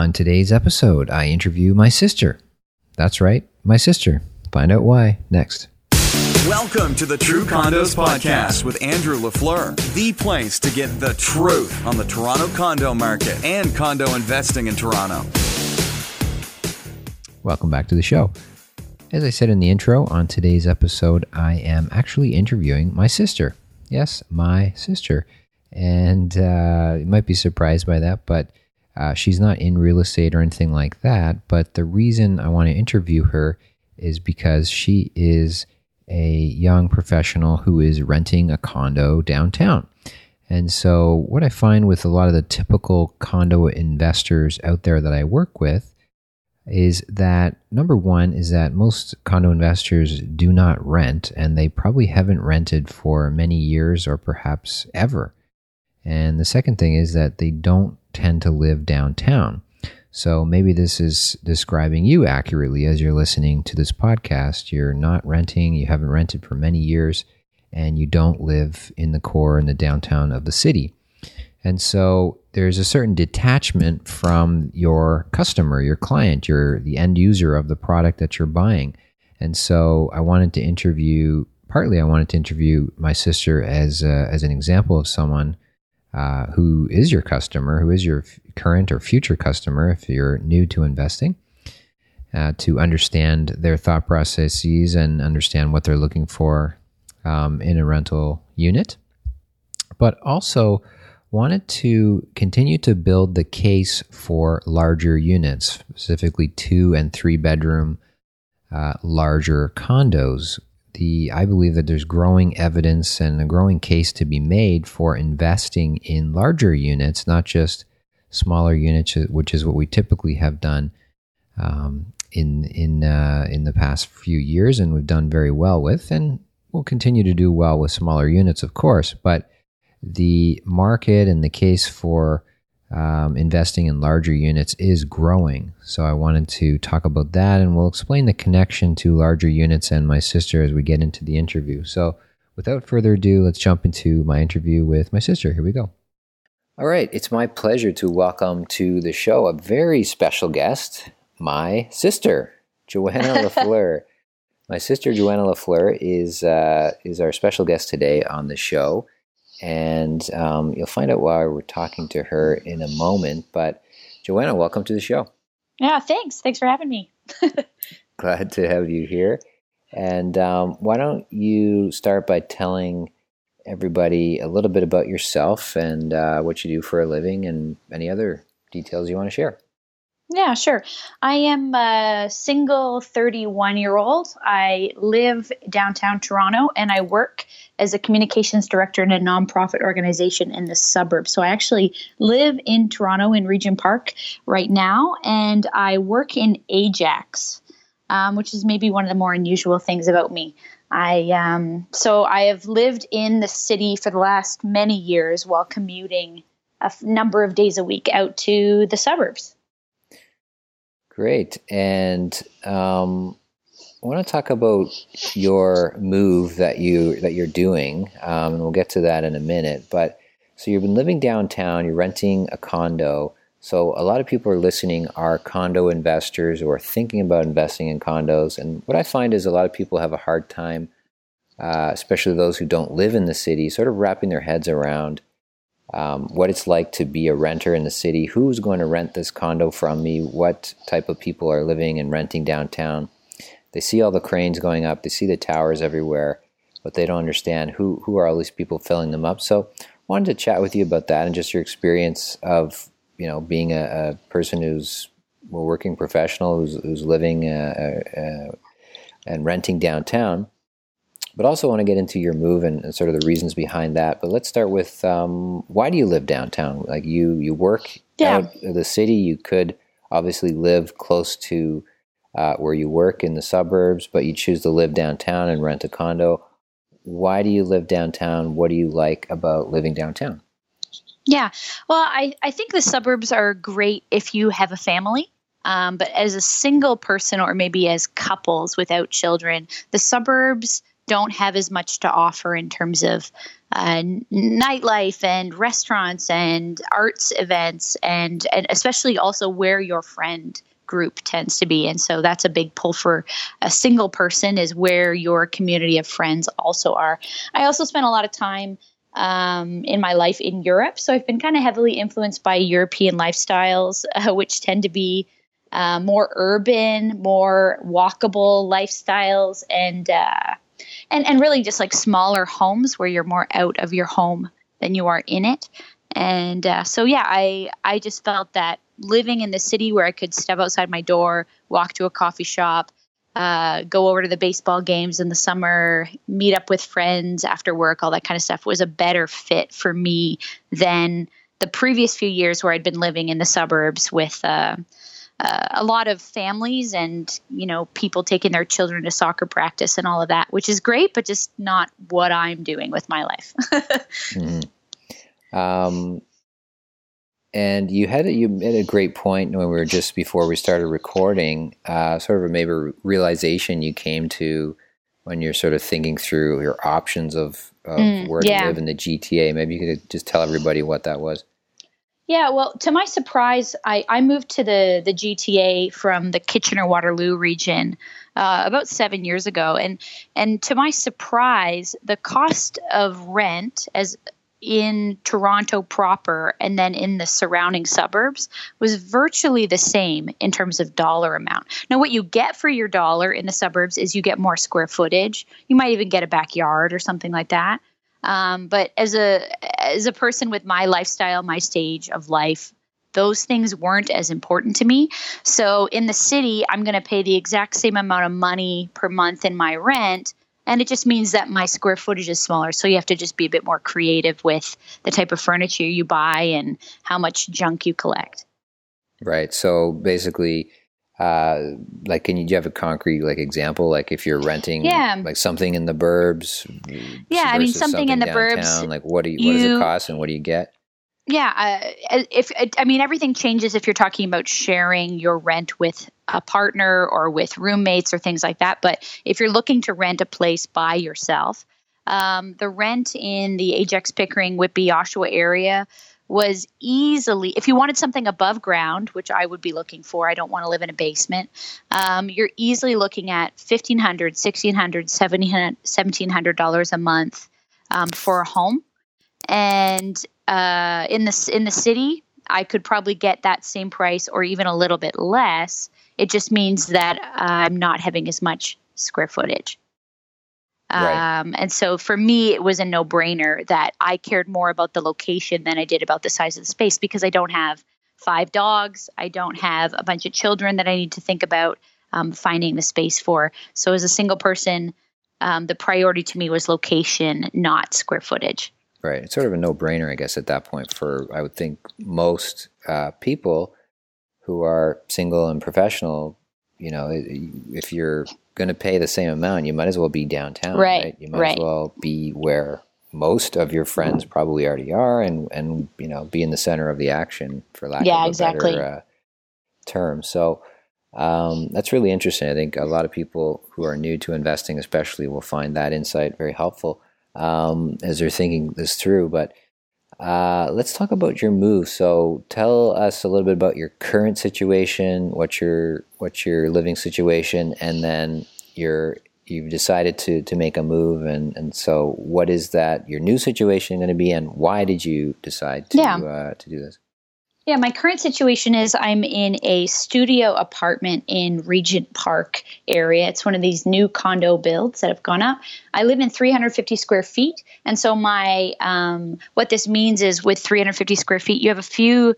On today's episode, I interview my sister. That's right, my sister. Find out why next. Welcome to the True Condos Podcast with Andrew LaFleur, the place to get the truth on the Toronto condo market and condo investing in Toronto. Welcome back to the show. As I said in the intro, on today's episode, I am actually interviewing my sister. Yes, my sister. And uh, you might be surprised by that, but uh, she's not in real estate or anything like that. But the reason I want to interview her is because she is a young professional who is renting a condo downtown. And so, what I find with a lot of the typical condo investors out there that I work with is that number one is that most condo investors do not rent and they probably haven't rented for many years or perhaps ever. And the second thing is that they don't tend to live downtown. So maybe this is describing you accurately as you're listening to this podcast. You're not renting, you haven't rented for many years, and you don't live in the core in the downtown of the city. And so there's a certain detachment from your customer, your client, your the end user of the product that you're buying. And so I wanted to interview partly I wanted to interview my sister as as an example of someone uh, who is your customer, who is your f- current or future customer if you're new to investing, uh, to understand their thought processes and understand what they're looking for um, in a rental unit, but also wanted to continue to build the case for larger units, specifically two and three bedroom uh, larger condos. The I believe that there's growing evidence and a growing case to be made for investing in larger units, not just smaller units, which is what we typically have done um, in in uh, in the past few years, and we've done very well with, and we'll continue to do well with smaller units, of course, but the market and the case for um, investing in larger units is growing. So I wanted to talk about that, and we'll explain the connection to larger units and my sister as we get into the interview. So without further ado, let's jump into my interview with my sister. Here we go. All right, it's my pleasure to welcome to the show a very special guest, my sister, Joanna LaFleur. my sister, Joanna LaFleur, is uh, is our special guest today on the show and um, you'll find out why we're talking to her in a moment. But Joanna, welcome to the show. Yeah, thanks. Thanks for having me. Glad to have you here. And um, why don't you start by telling everybody a little bit about yourself and uh, what you do for a living and any other details you want to share? Yeah, sure. I am a single 31 year old. I live downtown Toronto and I work as a communications director in a nonprofit organization in the suburbs. So I actually live in Toronto in Regent Park right now and I work in Ajax, um, which is maybe one of the more unusual things about me. I um, so I have lived in the city for the last many years while commuting a f- number of days a week out to the suburbs. Great. And um, I want to talk about your move that you that you're doing, um, and we'll get to that in a minute. But so you've been living downtown, you're renting a condo. So a lot of people are listening are condo investors or thinking about investing in condos. And what I find is a lot of people have a hard time, uh, especially those who don't live in the city, sort of wrapping their heads around um, what it's like to be a renter in the city, who's going to rent this condo from me, what type of people are living and renting downtown. They see all the cranes going up, they see the towers everywhere, but they don't understand who, who are all these people filling them up. So I wanted to chat with you about that and just your experience of you know being a, a person who's a working professional who's, who's living uh, uh, and renting downtown but also want to get into your move and, and, sort of the reasons behind that. But let's start with um, why do you live downtown? Like you, you work yeah. out of the city. You could obviously live close to uh, where you work in the suburbs, but you choose to live downtown and rent a condo. Why do you live downtown? What do you like about living downtown? Yeah, well, I, I think the suburbs are great if you have a family. Um, but as a single person or maybe as couples without children, the suburbs don't have as much to offer in terms of uh, nightlife and restaurants and arts events and and especially also where your friend group tends to be. And so that's a big pull for a single person is where your community of friends also are. I also spent a lot of time um, in my life in europe. So i've been kind of heavily influenced by european lifestyles uh, which tend to be uh, more urban more walkable lifestyles and uh, and and really just like smaller homes where you're more out of your home than you are in it. And uh, so yeah i i just felt that living in the city where i could step outside my door walk to a coffee shop uh, go over to the baseball games in the summer meet up with friends after work all that kind of stuff was a better fit for me than the previous few years where i'd been living in the suburbs with uh, uh, a lot of families and you know people taking their children to soccer practice and all of that which is great but just not what i'm doing with my life mm-hmm. um, and you had a, you made a great point when we were just before we started recording uh, sort of a maybe realization you came to when you're sort of thinking through your options of, of mm, where yeah. to live in the gta maybe you could just tell everybody what that was yeah, well, to my surprise, I, I moved to the, the GTA from the Kitchener Waterloo region uh, about seven years ago, and and to my surprise, the cost of rent as in Toronto proper and then in the surrounding suburbs was virtually the same in terms of dollar amount. Now, what you get for your dollar in the suburbs is you get more square footage. You might even get a backyard or something like that. Um, but as a as a person with my lifestyle, my stage of life, those things weren't as important to me. So in the city, I'm going to pay the exact same amount of money per month in my rent. And it just means that my square footage is smaller. So you have to just be a bit more creative with the type of furniture you buy and how much junk you collect. Right. So basically, uh, like can you, you have a concrete like example like if you're renting yeah. like something in the burbs yeah i mean something, something in the burbs like what do you, you, what does it cost and what do you get yeah uh, if i mean everything changes if you're talking about sharing your rent with a partner or with roommates or things like that but if you're looking to rent a place by yourself um, the rent in the ajax pickering whitby oshawa area was easily, if you wanted something above ground, which I would be looking for, I don't want to live in a basement, um, you're easily looking at $1,500, $1,600, $1,700 a month um, for a home. And uh, in, the, in the city, I could probably get that same price or even a little bit less. It just means that I'm not having as much square footage. Right. Um, and so for me, it was a no brainer that I cared more about the location than I did about the size of the space because I don't have five dogs. I don't have a bunch of children that I need to think about um, finding the space for. So as a single person, um, the priority to me was location, not square footage. Right. It's sort of a no brainer, I guess, at that point for, I would think, most uh, people who are single and professional. You know, if you're going to pay the same amount, you might as well be downtown, right? right? You might right. as well be where most of your friends probably already are, and and you know be in the center of the action, for lack yeah, of a exactly. better uh, term. So um, that's really interesting. I think a lot of people who are new to investing, especially, will find that insight very helpful um, as they're thinking this through. But uh, let's talk about your move. So tell us a little bit about your current situation, what your what's your living situation, and then your you've decided to to make a move, and and so what is that your new situation going to be, and why did you decide to yeah. uh, to do this? Yeah, my current situation is I'm in a studio apartment in Regent Park area. It's one of these new condo builds that have gone up. I live in 350 square feet, and so my um, what this means is with 350 square feet, you have a few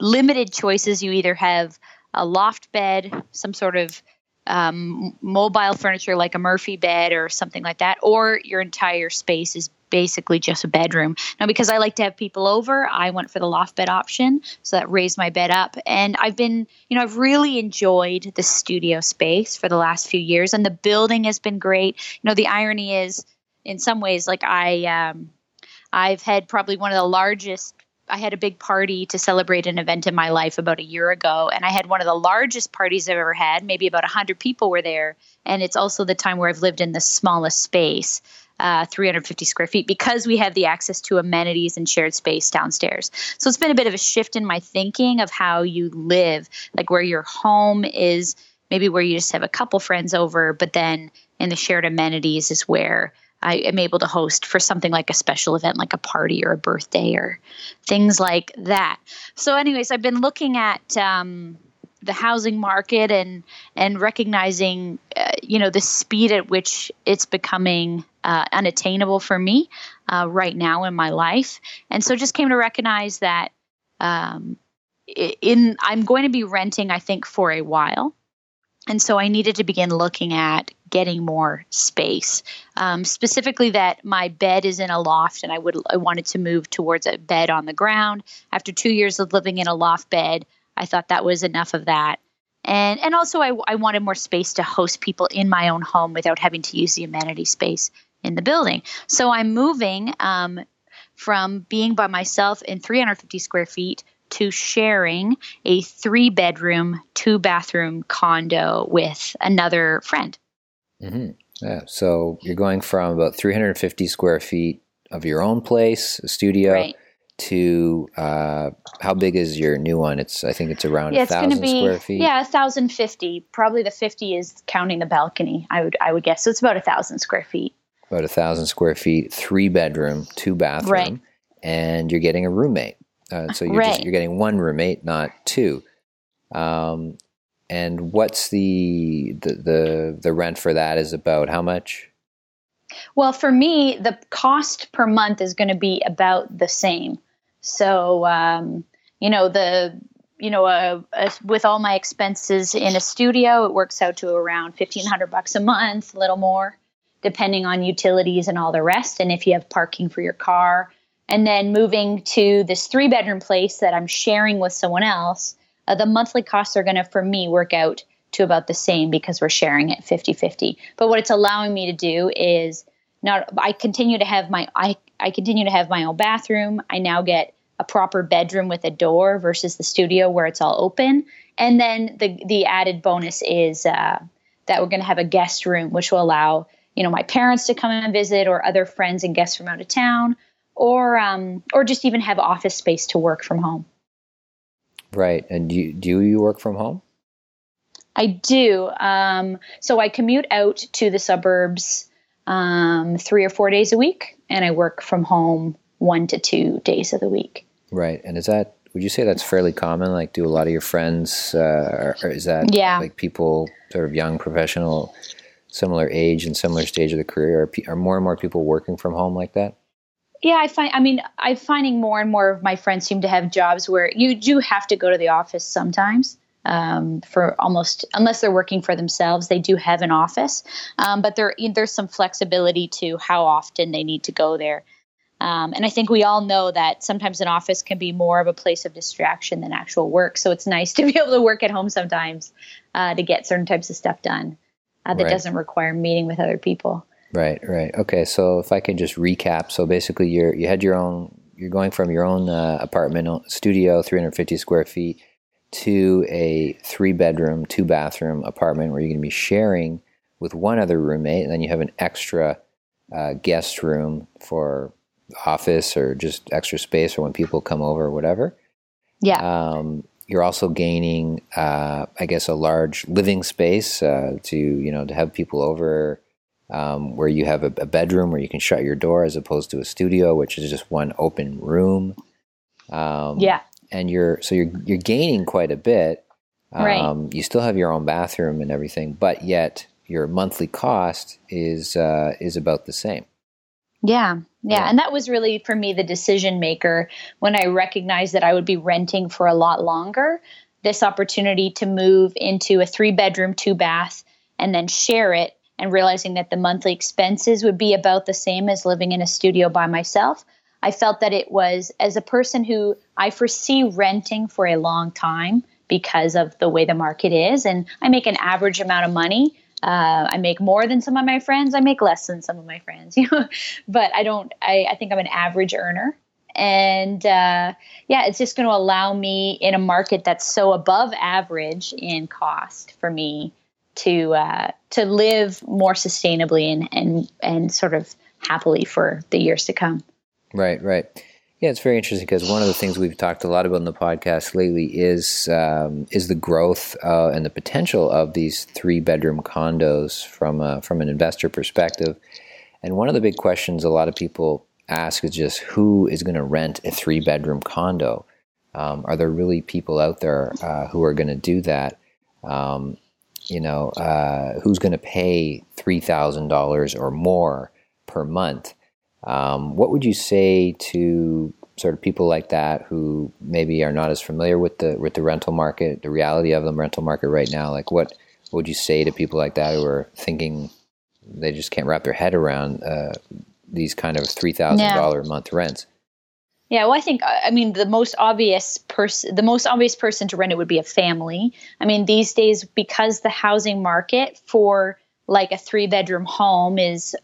limited choices. You either have a loft bed, some sort of um, mobile furniture like a Murphy bed or something like that, or your entire space is basically just a bedroom. Now, because I like to have people over, I went for the loft bed option. So that raised my bed up. And I've been, you know, I've really enjoyed the studio space for the last few years. And the building has been great. You know, the irony is, in some ways, like I, um, I've had probably one of the largest I had a big party to celebrate an event in my life about a year ago, and I had one of the largest parties I've ever had. Maybe about 100 people were there. And it's also the time where I've lived in the smallest space. Uh, 350 square feet because we have the access to amenities and shared space downstairs. So it's been a bit of a shift in my thinking of how you live, like where your home is, maybe where you just have a couple friends over, but then in the shared amenities is where I am able to host for something like a special event, like a party or a birthday or things like that. So, anyways, I've been looking at um, the housing market and and recognizing, uh, you know, the speed at which it's becoming uh, unattainable for me uh, right now in my life, and so just came to recognize that. Um, in I'm going to be renting, I think, for a while. And so I needed to begin looking at getting more space. Um, specifically, that my bed is in a loft, and I would I wanted to move towards a bed on the ground. After two years of living in a loft bed, I thought that was enough of that. And and also I, I wanted more space to host people in my own home without having to use the amenity space in the building. So I'm moving um, from being by myself in 350 square feet to sharing a three bedroom, two bathroom condo with another friend. Mm-hmm. Yeah. So you're going from about 350 square feet of your own place, a studio, right. To uh, how big is your new one? It's I think it's around yeah, a thousand square feet. Yeah, a thousand fifty. Probably the fifty is counting the balcony. I would I would guess. So it's about a thousand square feet. About a thousand square feet, three bedroom, two bathroom, right. and you're getting a roommate. Uh, so you're right. just, you're getting one roommate, not two. Um, and what's the, the the the rent for that is about how much? Well, for me, the cost per month is going to be about the same. So, um, you know, the you know, uh, uh, with all my expenses in a studio, it works out to around fifteen hundred bucks a month, a little more, depending on utilities and all the rest. And if you have parking for your car, and then moving to this three bedroom place that I'm sharing with someone else, uh, the monthly costs are going to, for me, work out to about the same because we're sharing it 50 50. But what it's allowing me to do is not, I continue to have my, I, I continue to have my own bathroom. I now get a proper bedroom with a door versus the studio where it's all open. And then the, the added bonus is uh, that we're going to have a guest room, which will allow, you know, my parents to come and visit or other friends and guests from out of town or um, or just even have office space to work from home. Right. And do you, do you work from home? I do. Um, so I commute out to the suburbs um, three or four days a week, and I work from home one to two days of the week. Right. And is that would you say that's fairly common? Like, do a lot of your friends, uh, or is that yeah. like people sort of young, professional, similar age and similar stage of the career? Are, are more and more people working from home like that? Yeah, I find. I mean, I'm finding more and more of my friends seem to have jobs where you do have to go to the office sometimes. Um, for almost unless they're working for themselves, they do have an office, um, but there there's some flexibility to how often they need to go there. Um, and I think we all know that sometimes an office can be more of a place of distraction than actual work. So it's nice to be able to work at home sometimes uh, to get certain types of stuff done uh, that right. doesn't require meeting with other people. Right, right. Okay, so if I can just recap, so basically you're you had your own you're going from your own uh, apartment studio, 350 square feet, to a three bedroom, two bathroom apartment where you're going to be sharing with one other roommate, and then you have an extra uh, guest room for office or just extra space or when people come over or whatever. Yeah. Um, you're also gaining, uh, I guess, a large living space uh, to you know to have people over um, where you have a, a, bedroom where you can shut your door as opposed to a studio, which is just one open room. Um, yeah, and you're so you're you're gaining quite a bit. Um, right. You still have your own bathroom and everything, but yet your monthly cost is uh, is about the same. Yeah, yeah, yeah, and that was really for me the decision maker when I recognized that I would be renting for a lot longer. This opportunity to move into a three bedroom, two bath, and then share it and realizing that the monthly expenses would be about the same as living in a studio by myself, I felt that it was, as a person who I foresee renting for a long time because of the way the market is, and I make an average amount of money. Uh, I make more than some of my friends. I make less than some of my friends, you know, but I don't. I, I think I'm an average earner, and uh, yeah, it's just going to allow me in a market that's so above average in cost for me to uh, to live more sustainably and and and sort of happily for the years to come. Right, right. Yeah, it's very interesting because one of the things we've talked a lot about in the podcast lately is um, is the growth uh, and the potential of these three bedroom condos from a, from an investor perspective. And one of the big questions a lot of people ask is just who is going to rent a three bedroom condo? Um, are there really people out there uh, who are going to do that? Um, you know, uh, who's going to pay three thousand dollars or more per month? Um, what would you say to sort of people like that who maybe are not as familiar with the with the rental market, the reality of the rental market right now? Like, what would you say to people like that who are thinking they just can't wrap their head around uh, these kind of three thousand yeah. dollar a month rents? Yeah, well, I think I mean the most obvious person, the most obvious person to rent it would be a family. I mean, these days because the housing market for like a three bedroom home is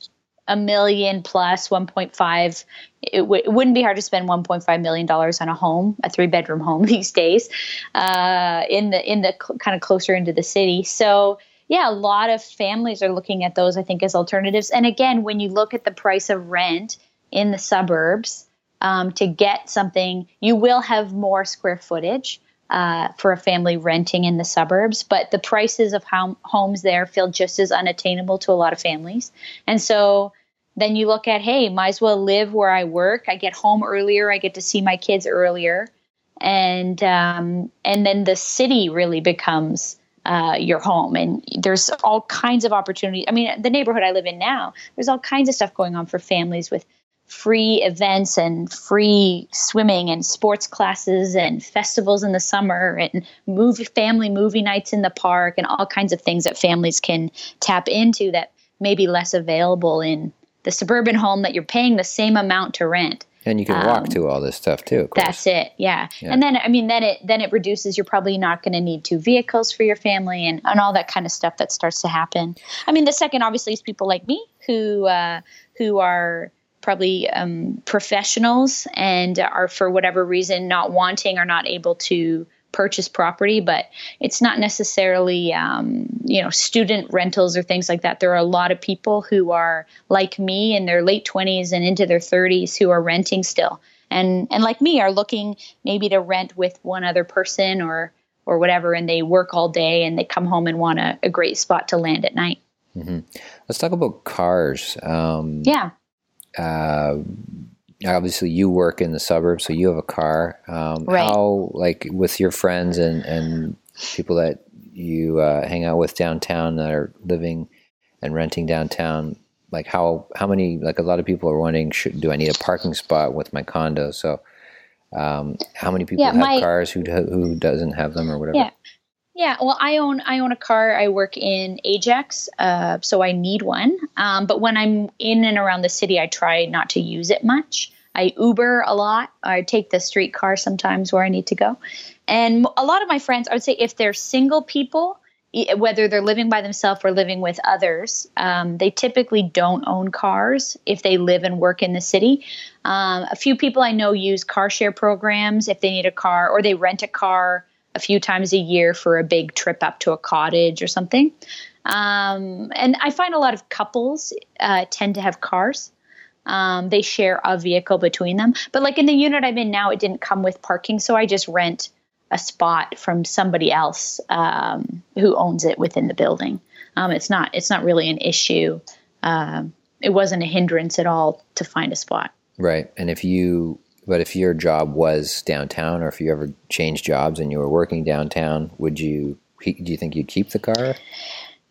a million plus 1.5 it, w- it wouldn't be hard to spend 1.5 million dollars on a home a three bedroom home these days uh, in the in the cl- kind of closer into the city. So yeah a lot of families are looking at those i think as alternatives. And again when you look at the price of rent in the suburbs um, to get something you will have more square footage uh, for a family renting in the suburbs, but the prices of hom- homes there feel just as unattainable to a lot of families. And so then you look at, hey, might as well live where I work. I get home earlier. I get to see my kids earlier, and um, and then the city really becomes uh, your home. And there's all kinds of opportunities. I mean, the neighborhood I live in now, there's all kinds of stuff going on for families with free events and free swimming and sports classes and festivals in the summer and movie family movie nights in the park and all kinds of things that families can tap into that may be less available in the suburban home that you're paying the same amount to rent. And you can walk um, to all this stuff too. That's it. Yeah. yeah. And then I mean then it then it reduces you're probably not going to need two vehicles for your family and, and all that kind of stuff that starts to happen. I mean the second obviously is people like me who uh, who are probably um, professionals and are for whatever reason not wanting or not able to purchase property but it's not necessarily um, you know student rentals or things like that. There are a lot of people who are like me in their late 20s and into their 30s who are renting still. And and like me are looking maybe to rent with one other person or or whatever and they work all day and they come home and want a, a great spot to land at night. Mm-hmm. let's talk about cars. Um, yeah uh, obviously you work in the suburbs, so you have a car. Um, right. How, like, with your friends and, and people that you uh, hang out with downtown that are living and renting downtown, like how how many like a lot of people are wondering, should, do I need a parking spot with my condo? So, um, how many people yeah, have my, cars? Who who doesn't have them or whatever? Yeah. Yeah, well, I own I own a car. I work in Ajax, uh, so I need one. Um, but when I'm in and around the city, I try not to use it much. I Uber a lot. I take the streetcar sometimes where I need to go. And a lot of my friends, I would say, if they're single people, whether they're living by themselves or living with others, um, they typically don't own cars if they live and work in the city. Um, a few people I know use car share programs if they need a car, or they rent a car a few times a year for a big trip up to a cottage or something. Um, and I find a lot of couples uh, tend to have cars. Um, they share a vehicle between them. But like in the unit I'm in now, it didn't come with parking, so I just rent a spot from somebody else um, who owns it within the building. Um, it's not it's not really an issue. Um, it wasn't a hindrance at all to find a spot. Right, and if you but if your job was downtown, or if you ever changed jobs and you were working downtown, would you? Do you think you'd keep the car?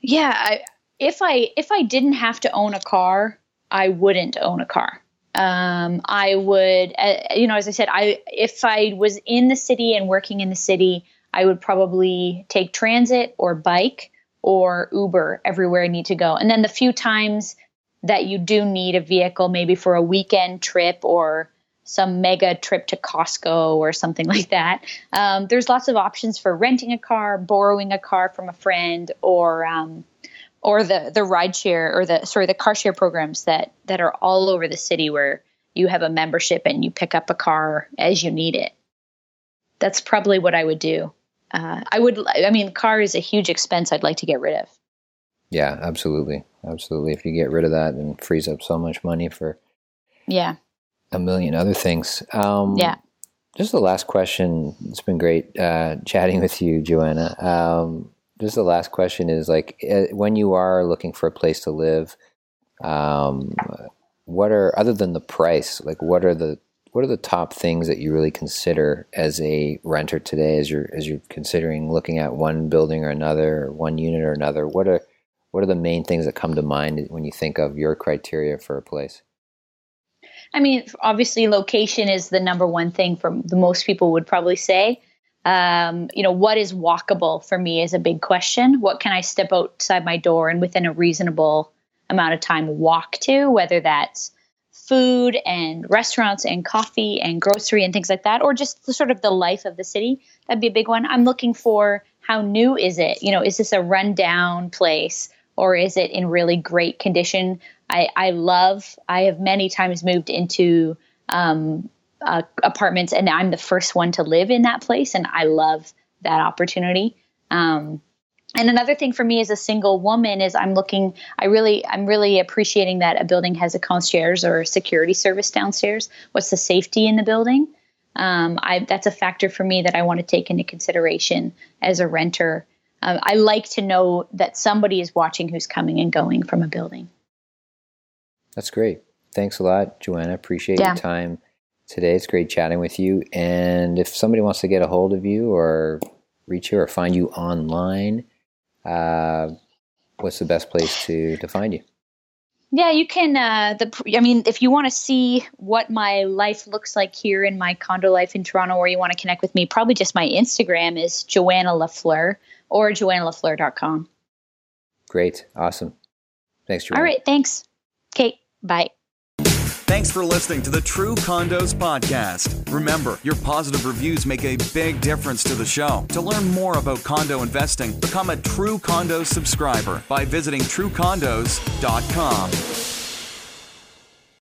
Yeah, I, if I if I didn't have to own a car, I wouldn't own a car. Um, I would, uh, you know, as I said, I if I was in the city and working in the city, I would probably take transit or bike or Uber everywhere I need to go. And then the few times that you do need a vehicle, maybe for a weekend trip or some mega trip to Costco or something like that. Um, there's lots of options for renting a car, borrowing a car from a friend, or um, or the the ride share or the sorry the car share programs that that are all over the city where you have a membership and you pick up a car as you need it. That's probably what I would do. Uh, I would, I mean, car is a huge expense I'd like to get rid of. Yeah, absolutely. Absolutely. If you get rid of that, then frees up so much money for yeah a million other things. Um, yeah. Just the last question. It's been great uh, chatting with you, Joanna. Um, just the last question is like, eh, when you are looking for a place to live, um, what are other than the price? Like, what are the what are the top things that you really consider as a renter today, as you're as you're considering looking at one building or another, or one unit or another? What are what are the main things that come to mind when you think of your criteria for a place? I mean, obviously, location is the number one thing for the most people would probably say. Um, you know, what is walkable for me is a big question. What can I step outside my door and within a reasonable amount of time walk to, whether that's food and restaurants and coffee and grocery and things like that, or just the, sort of the life of the city. That'd be a big one. I'm looking for how new is it? You know, is this a rundown place or is it in really great condition? I, I love, I have many times moved into um, uh, apartments and I'm the first one to live in that place. And I love that opportunity. Um, and another thing for me as a single woman is I'm looking, I really, I'm really appreciating that a building has a concierge or a security service downstairs. What's the safety in the building? Um, I, that's a factor for me that I want to take into consideration as a renter. Um, I like to know that somebody is watching who's coming and going from a building. That's great. Thanks a lot, Joanna. Appreciate yeah. your time today. It's great chatting with you. And if somebody wants to get a hold of you or reach you or find you online, uh, what's the best place to, to find you? Yeah, you can. Uh, the I mean, if you want to see what my life looks like here in my condo life in Toronto, or you want to connect with me, probably just my Instagram is Joanna Lafleur or joannalafleur.com. Great, awesome. Thanks, Joanna. All right, thanks. Kate, bye. Thanks for listening to the True Condos podcast. Remember, your positive reviews make a big difference to the show. To learn more about condo investing, become a True Condos subscriber by visiting truecondos.com.